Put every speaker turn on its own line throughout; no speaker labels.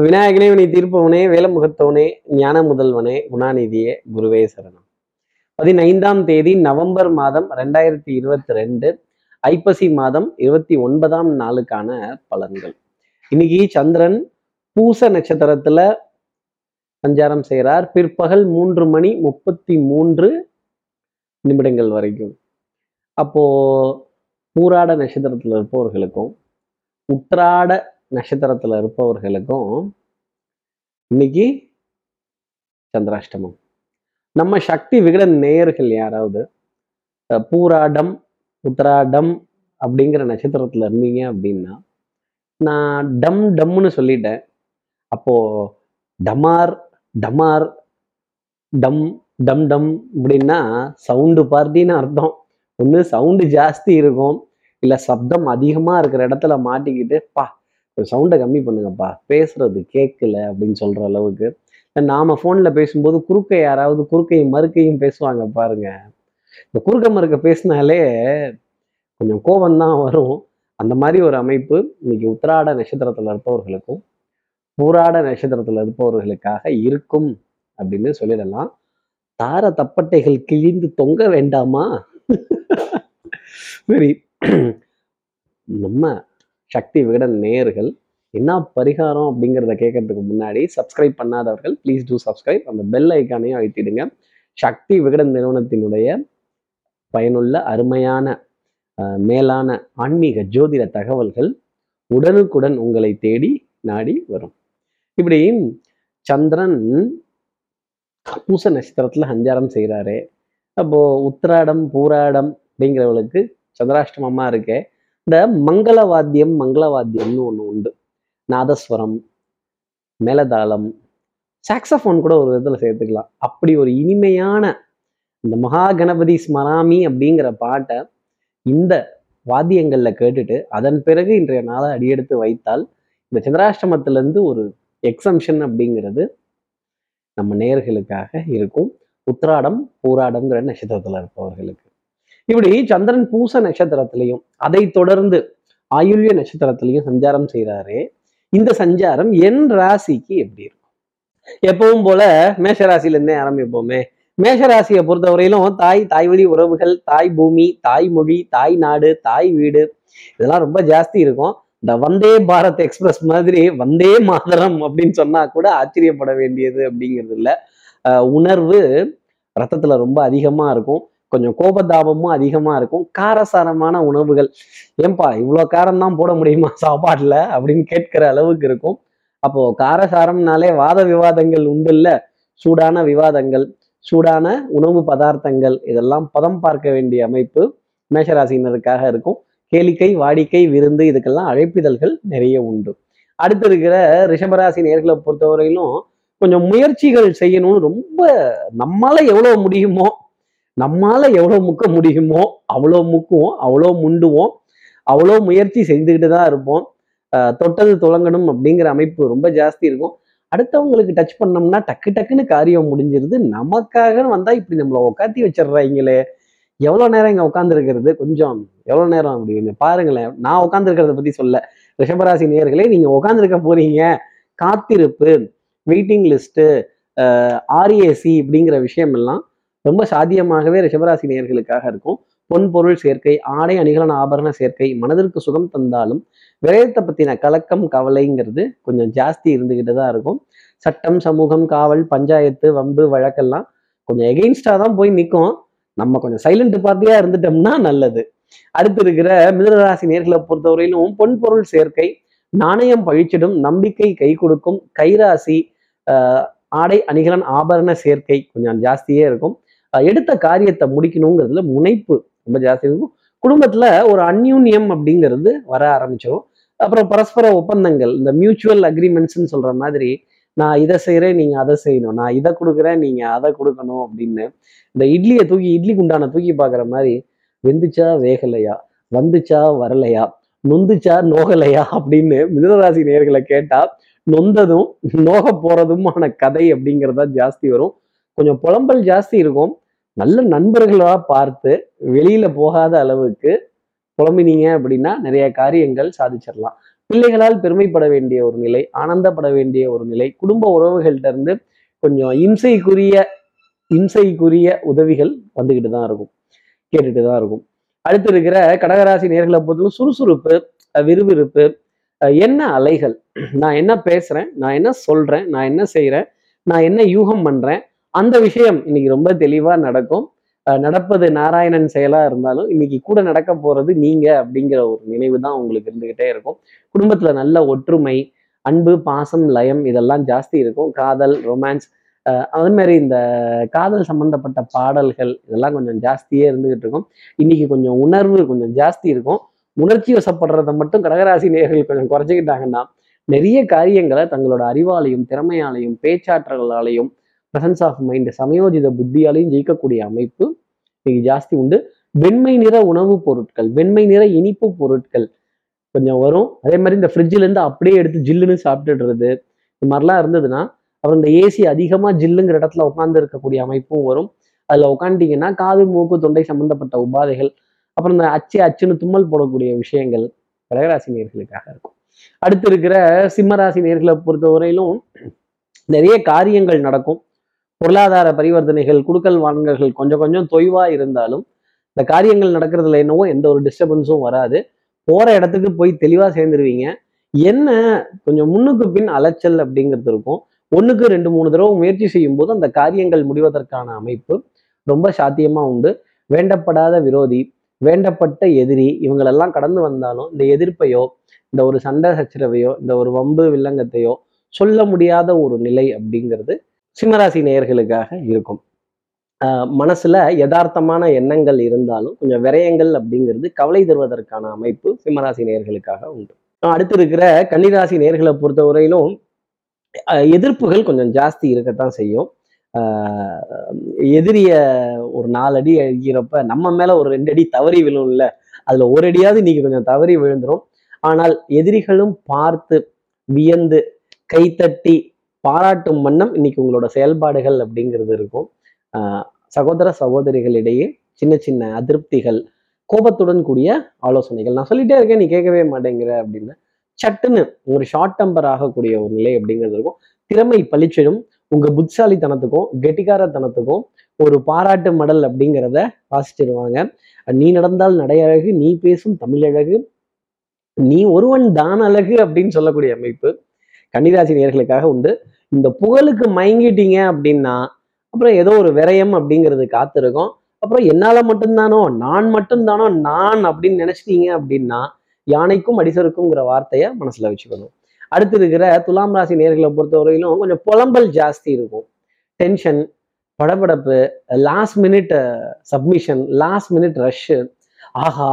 விநாயகனே வினை தீர்ப்பவனே வேலமுகத்தவனே ஞான முதல்வனே குணாநிதியே குருவே சரணம். பதினைந்தாம் தேதி நவம்பர் மாதம் ரெண்டாயிரத்தி இருபத்தி ரெண்டு ஐப்பசி மாதம் இருபத்தி ஒன்பதாம் நாளுக்கான பலன்கள். இன்னைக்கு சந்திரன் பூச நட்சத்திரத்துல சஞ்சாரம் செய்கிறார் பிற்பகல் மூன்று மணி முப்பத்தி மூன்று நிமிடங்கள் வரைக்கும். அப்போ பூராட நட்சத்திரத்துல இருப்பவர்களுக்கும் உற்றாட நட்சத்திரத்துல இருப்பவர்களுக்கும் இன்னைக்கு சந்திராஷ்டமம். நம்ம சக்தி விகட நேயர்கள் யாராவது பூராடம் உத்திராடம் அப்படிங்கிற நட்சத்திரத்துல இருந்தீங்க அப்படின்னா நான் டம் டம்னு சொல்லிட்டேன். அப்போ டமார் டமார் டம் டம் டம் அப்படின்னா சவுண்டு பார்ட்டின்னு அர்த்தம். ஒன்று சவுண்டு ஜாஸ்தி இருக்கும். இல்லை சப்தம் அதிகமாக இருக்கிற இடத்துல மாட்டிக்கிட்டு பா சவுண்டை கம்மி பண்ணுங்கப்பா. பேசுறது கேட்கல அப்படின்னு சொல்ற அளவுக்கு. நாம ஃபோனில் பேசும்போது குறுக்க யாராவது குறுக்கையும் மறுக்கையும் பேசுவாங்க பாருங்க. இந்த குறுக்க மறுக்க பேசினாலே கொஞ்சம் கோபம்தான் வரும். அந்த மாதிரி ஒரு அமைப்பு இன்னைக்கு உத்திராட நட்சத்திரத்துல இருப்பவர்களுக்கும் பூராட நட்சத்திரத்துல இருப்பவர்களுக்காக இருக்கும் அப்படின்னு சொல்லிடலாம். தார தப்பட்டைகள் கிழிந்து தொங்க வேண்டாமா? சரி. நம்ம சக்தி விகடன் நேயர்கள் என்ன பரிகாரம் அப்படிங்கிறத கேட்கறதுக்கு முன்னாடி சப்ஸ்கிரைப் பண்ணாதவர்கள் ப்ளீஸ் டூ சப்ஸ்கிரைப் அந்த பெல் ஐக்கானையும் அழுத்திடுங்க. சக்தி விகடன் நிறுவனத்தினுடைய பயனுள்ள அருமையான மேலான ஆன்மீக ஜோதிட தகவல்கள் உடனுக்குடன் உங்களை தேடி நாடி வரும். இப்படி சந்திரன் பூச நட்சத்திரத்துல சஞ்சாரம் செய்கிறாரு அப்போ உத்திராடம் பூராடம் அப்படிங்கிறவளுக்கு சந்திராஷ்டமமா இருக்கே. இந்த மங்கள வாத்தியம் மங்கள வாத்தியம்னு ஒன்று உண்டு. நாதஸ்வரம் மேலதாளம் சாக்ஸஃபோன் கூட ஒரு விதத்தில் சேர்த்துக்கலாம். அப்படி ஒரு இனிமையான இந்த மகா கணபதி ஸ்மராமி அப்படிங்கிற பாட்டை இந்த வாத்தியங்கள்ல கேட்டுட்டு அதன் பிறகு இன்றைய நாளை அடியெடுத்து வைத்தால் இந்த சந்திராஷ்டமத்திலேருந்து ஒரு எக்ஸம்ஷன் அப்படிங்கிறது நம்ம நேர்களுக்காக இருக்கும். உத்திராடம் பூராடம்ங்கிற நட்சத்திரத்தில் இருப்பவர்களுக்கு. இப்படி சந்திரன் பூச நட்சத்திரத்திலையும் அதை தொடர்ந்து ஆயுள்ய நட்சத்திரத்திலையும் சஞ்சாரம் செய்கிறாரு இந்த சஞ்சாரம் என் ராசிக்கு எப்படி இருக்கும்? எப்பவும் போல மேஷ இருந்தே ஆரம்பிப்போமே. மேஷ ராசியை பொறுத்தவரையிலும் தாய் தாய் வழி உறவுகள் தாய் பூமி தாய் மொழி தாய் நாடு தாய் வீடு இதெல்லாம் ரொம்ப ஜாஸ்தி இருக்கும். இந்த வந்தே பாரத் எக்ஸ்பிரஸ் மாதிரி வந்தே மாதரம் அப்படின்னு சொன்னா கூட ஆச்சரியப்பட வேண்டியது அப்படிங்கிறது இல்லை. உணர்வு ரத்தத்துல ரொம்ப அதிகமா இருக்கும். கொஞ்சம் கோபதாபமும் அதிகமாக இருக்கும். காரசாரமான உணவுகள். ஏன்பா இவ்வளோ காரம் தான் போட முடியுமா சாப்பாட்டில்? அப்படின்னு கேட்கிற அளவுக்கு இருக்கும். அப்போ காரசாரம்னாலே வாத விவாதங்கள் உண்டு இல்லை சூடான விவாதங்கள் சூடான உணவு பதார்த்தங்கள் இதெல்லாம் பதம் பார்க்க வேண்டிய அமைப்பு மேஷராசினருக்காக இருக்கும். கேளிக்கை வாடிக்கை விருந்து இதுக்கெல்லாம் அழைப்பிதழ்கள் நிறைய உண்டு. அடுத்து இருக்கிற ரிஷபராசி நேர்களை பொறுத்தவரையிலும் கொஞ்சம் முயற்சிகள் செய்யணும்னு ரொம்ப நம்மளால எவ்வளவு முடியுமோ நம்மால எவ்வளோ முக்க முடியுமோ அவ்வளோ முக்குவோம் அவ்வளோ முண்டுவோம் அவ்வளோ முயற்சி செஞ்சுக்கிட்டு தான் இருப்போம். தொட்டது துளங்கணும் அப்படிங்கிற அமைப்பு ரொம்ப ஜாஸ்தி இருக்கும். அடுத்தவங்களுக்கு டச் பண்ணோம்னா டக்கு டக்குன்னு காரியம் முடிஞ்சிருது. நமக்காக வந்தால் இப்படி நம்மளை உட்காத்தி வச்சிடுறாங்களே எவ்வளோ நேரம் இங்கே உட்காந்துருக்கிறது கொஞ்சம் எவ்வளோ நேரம் அப்படி கொஞ்சம் பாருங்களேன். நான் உட்காந்துருக்கிறத பற்றி சொல்ல. ரிஷபராசி நேர்களே நீங்கள் உட்காந்துருக்க போறீங்க. காத்திருப்பு வெயிட்டிங் லிஸ்ட்டு ஆர்ஏசி இப்படிங்கிற விஷயம் எல்லாம் ரொம்ப சாத்தியமாகவே ரிஷபராசி நேர்களுக்காக இருக்கும். பொன் பொருள் சேர்க்கை ஆடை அணிகலன் ஆபரண சேர்க்கை மனதிற்கு சுகம் தந்தாலும் விரயத்தை பத்தின கலக்கம் கவலைங்கிறது கொஞ்சம் ஜாஸ்தி இருந்துக்கிட்டு தான் இருக்கும். சட்டம் சமூகம் காவல் பஞ்சாயத்து வம்பு வழக்கெல்லாம் கொஞ்சம் எகெயின்ஸ்டாக தான் போய் நிற்கும் நம்ம கொஞ்சம் சைலண்ட் பார்ட்டியா இருந்துட்டோம்னா நல்லது. அடுத்து இருக்கிற மிதனராசி நேர்களை பொறுத்தவரையிலும் பொன் பொருள் சேர்க்கை நாணயம் பழிச்சிடும் நம்பிக்கை கை கொடுக்கும் கைராசி ஆஹ், ஆடை அணிகலன் ஆபரண சேர்க்கை கொஞ்சம் ஜாஸ்தியே இருக்கும். எடுத்த காரியத்தை முடிக்கணுங்கிறதுல முனைப்பு ரொம்ப ஜாஸ்தி இருக்கும். குடும்பத்துல ஒரு அந்யூன்யம் அப்படிங்கிறது வர ஆரம்பிச்சிடும் அப்புறம் பரஸ்பர ஒப்பந்தங்கள் இந்த மியூச்சுவல் அக்ரிமெண்ட்ஸ்ன்னு சொல்ற மாதிரி நான் இதை செய்கிறேன் நீங்க அதை செய்யணும். நான் இதை கொடுக்குறேன் நீங்க அதை கொடுக்கணும் அப்படின்னு இந்த இட்லியை தூக்கி இட்லி குண்டான தூக்கி பார்க்குற மாதிரி வெந்துச்சா வேகலையா? வந்துச்சா வரலையா? நொந்துச்சா நோகலையா? அப்படின்னு மிதனராசி நேர்களை கேட்டா நொந்ததும் நோக போறதுமான கதை அப்படிங்கிறதா ஜாஸ்தி வரும். கொஞ்சம் புலம்பல் ஜாஸ்தி இருக்கும். நல்ல நண்பர்களாக பார்த்து வெளியில் போகாத அளவுக்கு புலம்பினீங்க அப்படின்னா நிறைய காரியங்கள் சாதிச்சிடலாம். பிள்ளைகளால் பெருமைப்பட வேண்டிய ஒரு நிலை ஆனந்தப்பட வேண்டிய ஒரு நிலை குடும்ப உறவுகள்கிட்ட இருந்து கொஞ்சம் இம்சைக்குரிய இம்சைக்குரிய உதவிகள் வந்துக்கிட்டு தான் இருக்கும். கேட்டுட்டு தான் இருக்கும். அடுத்து இருக்கிற கடகராசி நேர்களை பொறுத்தவரை சுறுசுறுப்பு விறுவிறுப்பு என்ன அலைகள்? நான் என்ன பேசுறேன்? நான் என்ன சொல்றேன்? நான் என்ன செய்கிறேன் நான் என்ன யூகம் பண்றேன்? அந்த விஷயம் இன்னைக்கு ரொம்ப தெளிவாக நடக்கும். நடப்பது நாராயணன் செயலா இருந்தாலும் இன்னைக்கு கூட நடக்க போறது நீங்க அப்படிங்கிற ஒரு நினைவு தான் உங்களுக்கு இருந்துகிட்டே இருக்கும். குடும்பத்துல நல்ல ஒற்றுமை அன்பு பாசம் லயம் இதெல்லாம் ஜாஸ்தி இருக்கும். காதல் ரொமான்ஸ் அது மாதிரி இந்த காதல் சம்பந்தப்பட்ட பாடல்கள் இதெல்லாம் கொஞ்சம் ஜாஸ்தியே இருந்துகிட்டு இருக்கும். இன்னைக்கு கொஞ்சம் உணர்வு கொஞ்சம் ஜாஸ்தி இருக்கும். உணர்ச்சி வசப்படுறத மட்டும் கடகராசி நேர்கள் கொஞ்சம் குறைச்சிக்கிட்டாங்கன்னா நிறைய காரியங்களை தங்களோட அறிவாலையும் திறமையாலையும் பேச்சாற்றலாலையும் பிரசன்ஸ் ஆஃப் மைண்ட் சமயோஜித புத்தியாலையும் ஜெயிக்கக்கூடிய அமைப்பு இன்னைக்கு ஜாஸ்தி உண்டு. வெண்மை நிற உணவுப் பொருட்கள் வெண்மை நிற இனிப்பு பொருட்கள் கொஞ்சம் வரும். அதே மாதிரி இந்த ஃப்ரிட்ஜில் இருந்து அப்படியே எடுத்து ஜில்லுன்னு சாப்பிட்டுடுறது. இது மாதிரிலாம் இருந்ததுன்னா அப்புறம் இந்த ஏசி அதிகமா ஜில்லுங்கிற இடத்துல உட்கார்ந்து இருக்கக்கூடிய அமைப்பும் வரும். அதுல உட்காந்துட்டீங்கன்னா காது மூக்கு தொண்டை சம்பந்தப்பட்ட உபாதைகள் அப்புறம் இந்த அச்சு அச்சுன்னு தும்மல் போடக்கூடிய விஷயங்கள் கடகராசி நேர்களுக்காக இருக்கும். அடுத்து இருக்கிற சிம்மராசி நேர்களை பொறுத்தவரையிலும் நிறைய காரியங்கள் நடக்கும். பொருளாதார பரிவர்த்தனைகள் குடுக்கல் வாங்கல்கள் கொஞ்சம் கொஞ்சம் தொய்வாக இருந்தாலும் இந்த காரியங்கள் நடக்கிறதுல என்னவோ எந்த ஒரு டிஸ்டர்பன்ஸும் வராது. போகிற இடத்துக்கு போய் தெளிவாக சேர்ந்துருவீங்க. என்ன கொஞ்சம் முன்னுக்கு பின் அலைச்சல் அப்படிங்கிறது இருக்கும். ஒன்றுக்கு ரெண்டு மூணு தடவை முயற்சி செய்யும் போது அந்த காரியங்கள் முடிவதற்கான அமைப்பு ரொம்ப சாத்தியமாக உண்டு. வேண்டப்படாத விரோதி வேண்டப்பட்ட எதிரி இவங்களெல்லாம் கடந்து வந்தாலும் இந்த எதிர்ப்பையோ இந்த ஒரு சண்டை சச்சரவையோ இந்த ஒரு வம்பு வில்லங்கத்தையோ சொல்ல முடியாத ஒரு நிலை அப்படிங்கிறது சிம்மராசி நேயர்களுக்காக இருக்கும். மனசுல யதார்த்தமான எண்ணங்கள் இருந்தாலும் கொஞ்சம் விரயங்கள் அப்படிங்கிறது கவலை தருவதற்கான அமைப்பு சிம்மராசி நேயர்களுக்காக உண்டு. அடுத்து இருக்கிற கன்னிராசி நேர்களை பொறுத்தவரையிலும் எதிர்ப்புகள் கொஞ்சம் ஜாஸ்தி இருக்கத்தான் செய்யும். எதிரிய ஒரு நாலு அடி அடிக்கிறப்ப நம்ம மேல ஒரு ரெண்டு அடி தவறி விழும்ல அதுல ஒரு அடியாவது இன்னைக்கு கொஞ்சம் தவறி விழுந்துடும் ஆனால் எதிரிகளும் பார்த்து வியந்து கைத்தட்டி பாராட்டும் வண்ணம் இன்னைக்கு உங்களோட செயல்பாடுகள் அப்படிங்கிறது இருக்கும். ஆஹ் சகோதர சகோதரிகளிடையே சின்ன சின்ன அதிருப்திகள் கோபத்துடன் கூடிய ஆலோசனைகள். நான் சொல்லிட்டே இருக்கேன் நீ கேட்கவே மாட்டேங்கிற அப்படின்னு. சட்டுன்னு ஒரு ஷார்ட் டெம்பர் ஆகக்கூடிய ஒரு நிலை அப்படிங்கிறது இருக்கும். திறமை பளிச்சிடும் உங்க புத்திசாலித்தனத்துக்கும் கெட்டிக்காரத்தனத்துக்கும் ஒரு பாராட்டு மடல் அப்படிங்கிறத வாசிச்சிருவாங்க. நீ நடந்தால் நடையழகு நீ பேசும் தமிழழகு நீ ஒருவன் தான் அழகு அப்படின்னு சொல்லக்கூடிய அமைப்பு கன்னிராசி நேர்களுக்காக உண்டு. இந்த புகழுக்கு மயங்கிட்டீங்க அப்படின்னா அப்புறம் ஏதோ ஒரு விரயம் அப்படிங்கிறது காத்திருக்கும். அப்புறம் என்னால் மட்டும்தானோ நான் மட்டும்தானோ நான் அப்படின்னு நினைச்சிட்டீங்க அப்படின்னா யானைக்கும் அடிசருக்குங்கிற வார்த்தையை மனசில் வச்சுக்கணும். அடுத்து இருக்கிற துலாம் ராசி நேர்களை பொறுத்தவரையிலும் கொஞ்சம் புலம்பல் ஜாஸ்தி இருக்கும். டென்ஷன் படபடப்பு last minute submission last minute rush ஆஹா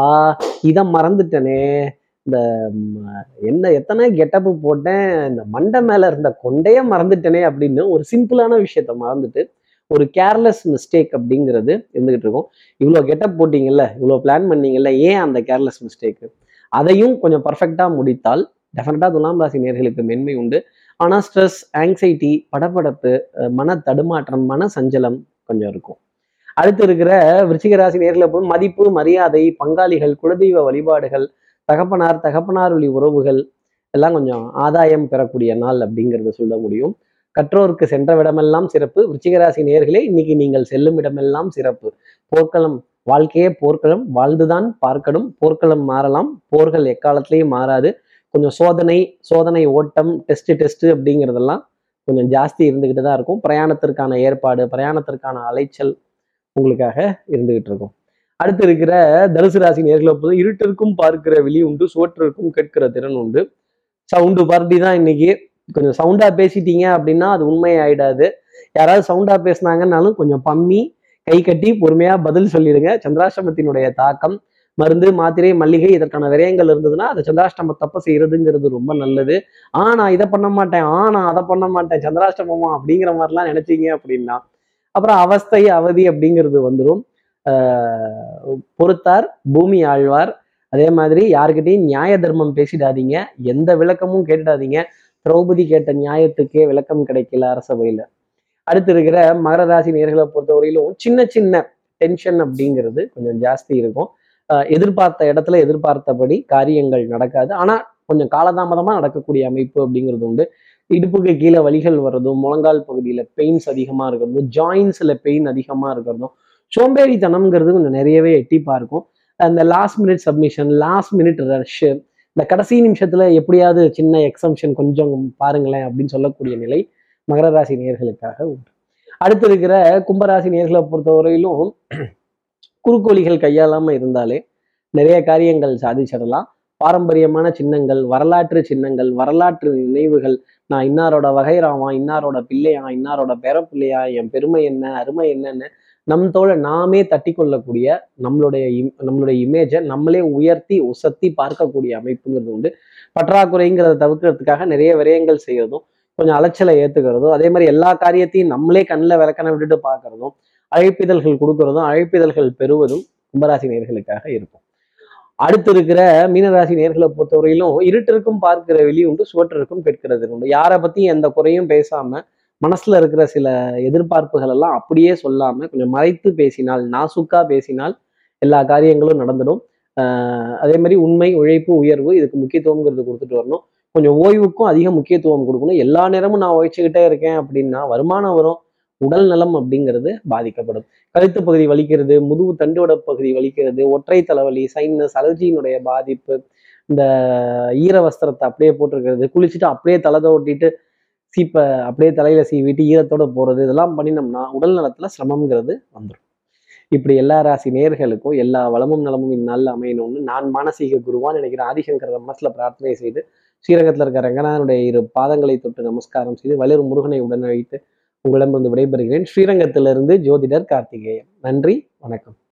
இதை மறந்துட்டனே இந்த என்ன எத்தனை கெட்டப்பு போட்டேன் இந்த மண்டை மேலே இருந்த கொண்டையே மறந்துட்டேனே அப்படின்னு ஒரு சிம்பிளான விஷயத்த மறந்துட்டு ஒரு கேர்லெஸ் மிஸ்டேக் அப்படிங்கிறது இருந்துகிட்டு இருக்கும். இவ்வளோ கெட்டப் போட்டிங்கல்ல இவ்வளோ பிளான் பண்ணீங்கல்ல ஏன் அந்த கேர்லெஸ் மிஸ்டேக்கு அதையும் கொஞ்சம் பர்ஃபெக்டாக முடித்தால் டெஃபினட்டாக துலாம் ராசி நேர்களுக்கு மென்மை உண்டு. ஆனால் ஸ்ட்ரெஸ் ஆங்ஸைட்டி படப்படப்பு மன தடுமாற்றம் மன சஞ்சலம் கொஞ்சம் இருக்கும். அடுத்து இருக்கிற விருச்சிக ராசி போது மதிப்பு மரியாதை பங்காளிகள் குலதெய்வ வழிபாடுகள் தகப்பனார் தகப்பனார் வழி உறவுகள் எல்லாம் கொஞ்சம் ஆதாயம் பெறக்கூடிய நாள் அப்படிங்கிறத சொல்ல முடியும். கற்றோருக்கு சென்ற விடமெல்லாம் சிறப்பு. விருச்சிகராசி நேர்களே இன்னைக்கு நீங்கள் செல்லும் இடமெல்லாம் சிறப்பு. போர்க்களம் வாழ்க்கையே போர்க்களம். வாழ்ந்துதான் பார்க்கணும். போர்க்களம் மாறலாம். போர்கள் எக்காலத்திலையும் மாறாது. கொஞ்சம் சோதனை சோதனை ஓட்டம் டெஸ்ட் டெஸ்ட் அப்படிங்கிறதெல்லாம் கொஞ்சம் ஜாஸ்தி இருந்துகிட்டு தான் இருக்கும். பிரயாணத்திற்கான ஏற்பாடு பிரயாணத்திற்கான அலைச்சல் உங்களுக்காக இருந்துகிட்டு இருக்கும் அடுத்து இருக்கிற தனுசு ராசி நேர்களை போது இருட்டிற்கும் பார்க்கிற விழி உண்டு சுவற்றிற்கும் கேட்கிற திறன் உண்டு. சவுண்டு பார்ட்டி தான் இன்னைக்கு. கொஞ்சம் சவுண்டா பேசிட்டீங்க அப்படின்னா அது உண்மை ஆயிடாது. யாராவது சவுண்டா பேசினாங்கன்னாலும் கொஞ்சம் பம்மி கை கட்டி பொறுமையா பதில் சொல்லிடுங்க. சந்திராஷ்டமத்தினுடைய தாக்கம் மருந்து மாத்திரை மல்லிகை இதற்கான விரயங்கள் இருந்ததுன்னா அதை சந்திராஷ்டம தப்ப செய்யறதுங்கிறது ரொம்ப நல்லது. ஆ நான் இதை பண்ண மாட்டேன் ஆ நான் அதை பண்ண மாட்டேன் சந்திராஷ்டமமா அப்படிங்கிற மாதிரிலாம் நினைச்சீங்க அப்படின்னா அப்புறம் அவஸ்தை அவதி அப்படிங்கிறது வந்துடும் பொறுத்தார் பூமி ஆழ்வார். அதே மாதிரி யாருக்கிட்டையும் நியாய தர்மம் பேசிடாதீங்க. எந்த விளக்கமும் கேட்டுடாதீங்க. திரௌபதி கேட்ட நியாயத்துக்கே விளக்கம் கிடைக்கல அரசவையில அடுத்து இருக்கிற மகர ராசி நேர்களை பொறுத்தவரையிலும் சின்ன சின்ன டென்ஷன் அப்படிங்கிறது கொஞ்சம் ஜாஸ்தி இருக்கும். ஆஹ் எதிர்பார்த்த இடத்துல எதிர்பார்த்தபடி காரியங்கள் நடக்காது. ஆனா கொஞ்சம் காலதாமதமாக நடக்கக்கூடிய அமைப்பு அப்படிங்கிறது உண்டு. இடுப்புக்கு கீழே வலிகள் வர்றதும் முழங்கால் பகுதியில் பெயின்ஸ் அதிகமாக இருக்கிறதும் ஜாயின்ஸில் பெயின் அதிகமாக இருக்கிறதும் சோம்பேறித்தனம்ங்கிறது கொஞ்சம் நிறையவே எட்டிப்பாக இருக்கும். அந்த last minute submission last minute rush இந்த கடைசி நிமிஷத்துல எப்படியாவது சின்ன எக்ஸம்ஷன் கொஞ்சம் பாருங்களேன் அப்படின்னு சொல்லக்கூடிய நிலை மகர ராசி நேர்களுக்காக உண்டு. அடுத்து இருக்கிற கும்பராசி நேர்களை பொறுத்தவரையிலும் குறுக்கோழிகள் கையாளாம இருந்தாலே நிறைய காரியங்கள் சாதிச்சிடலாம். பாரம்பரியமான சின்னங்கள் வரலாற்று சின்னங்கள் வரலாற்று நினைவுகள். நான் இன்னாரோட வகைராமா இன்னாரோட பிள்ளையா இன்னாரோட பேரப்பிள்ளையா என் பெருமை என்ன அருமை என்னன்னு நம் தோழ நாமே தட்டி கொள்ளக்கூடிய நம்மளுடைய நம்மளுடைய இமேஜை நம்மளே உயர்த்தி உசத்தி பார்க்கக்கூடிய அமைப்புங்கிறது உண்டு. பற்றாக்குறைங்கிறத தவிர்க்கிறதுக்காக நிறைய விரயங்கள் செய்யறதும் கொஞ்சம் அலைச்சலை ஏத்துக்கிறதும் அதே மாதிரி எல்லா காரியத்தையும் நம்மளே கண்ணில் விளக்கண விட்டுட்டு பார்க்கறதும் அழைப்பிதழ்கள் கொடுக்கறதும் அழைப்பிதழ்கள் பெறுவதும் கும்பராசி நேர்களுக்காக இருக்கும். அடுத்து இருக்கிற மீனராசி நேர்களை பொறுத்தவரையிலும் இருட்டிற்கும் பார்க்கிற வெளி உண்டு சுவற்றிற்கும் பெற்கிறது உண்டு. யாரை பத்தி எந்த குறையும் பேசாம மனசுல இருக்கிற சில எதிர்பார்ப்புகள் எல்லாம் அப்படியே சொல்லாம கொஞ்சம் மறைத்து பேசினால் நாசுக்கா பேசினால் எல்லா காரியங்களும் நடந்துடும். அதே மாதிரி உண்மை உழைப்பு உயர்வு இதுக்கு முக்கியத்துவம்ங்கிறது கொடுத்துட்டு வரணும். கொஞ்சம் ஓய்வுக்கும் அதிக முக்கியத்துவம் கொடுக்கணும். எல்லா நேரமும் நான் உழைச்சிக்கிட்டே இருக்கேன் அப்படின்னா வருமானம் வரும். உடல் நலம் அப்படிங்கிறது பாதிக்கப்படும். கழுத்து பகுதி வலிக்கிறது முதுகு தண்டுவட பகுதி வலிக்கிறது ஒற்றை தலைவலி சைனஸ் அலர்ஜியினுடைய பாதிப்பு இந்த ஈர வஸ்திரத்தை அப்படியே போட்டிருக்கிறது குளிச்சுட்டு அப்படியே தலை ஓட்டிட்டு சீப்பை அப்படியே தலையில சீவிட்டு ஈரத்தோட போறது இதெல்லாம் பண்ணினோம்னா உடல் நலத்துல சிரமங்கிறது வந்துடும் இப்படி எல்லா ராசி நேர்களுக்கும் எல்லா வளமும் நலமும் இந்நாளில் அமையணும்னு நான் மானசீக குருவான் நினைக்கிறேன் ஆதிசங்கர மனசுல பிரார்த்தனை செய்து ஸ்ரீரங்கத்தில் இருக்க ரங்கநாதனுடைய இரு பாதங்களை தொட்டு நமஸ்காரம் செய்து வலிர் முருகனை உடன் அழைத்து உங்களிடமிருந்து விடைபெறுகிறேன். ஸ்ரீரங்கத்திலிருந்து ஜோதிடர் கார்த்திகேயன். நன்றி வணக்கம்.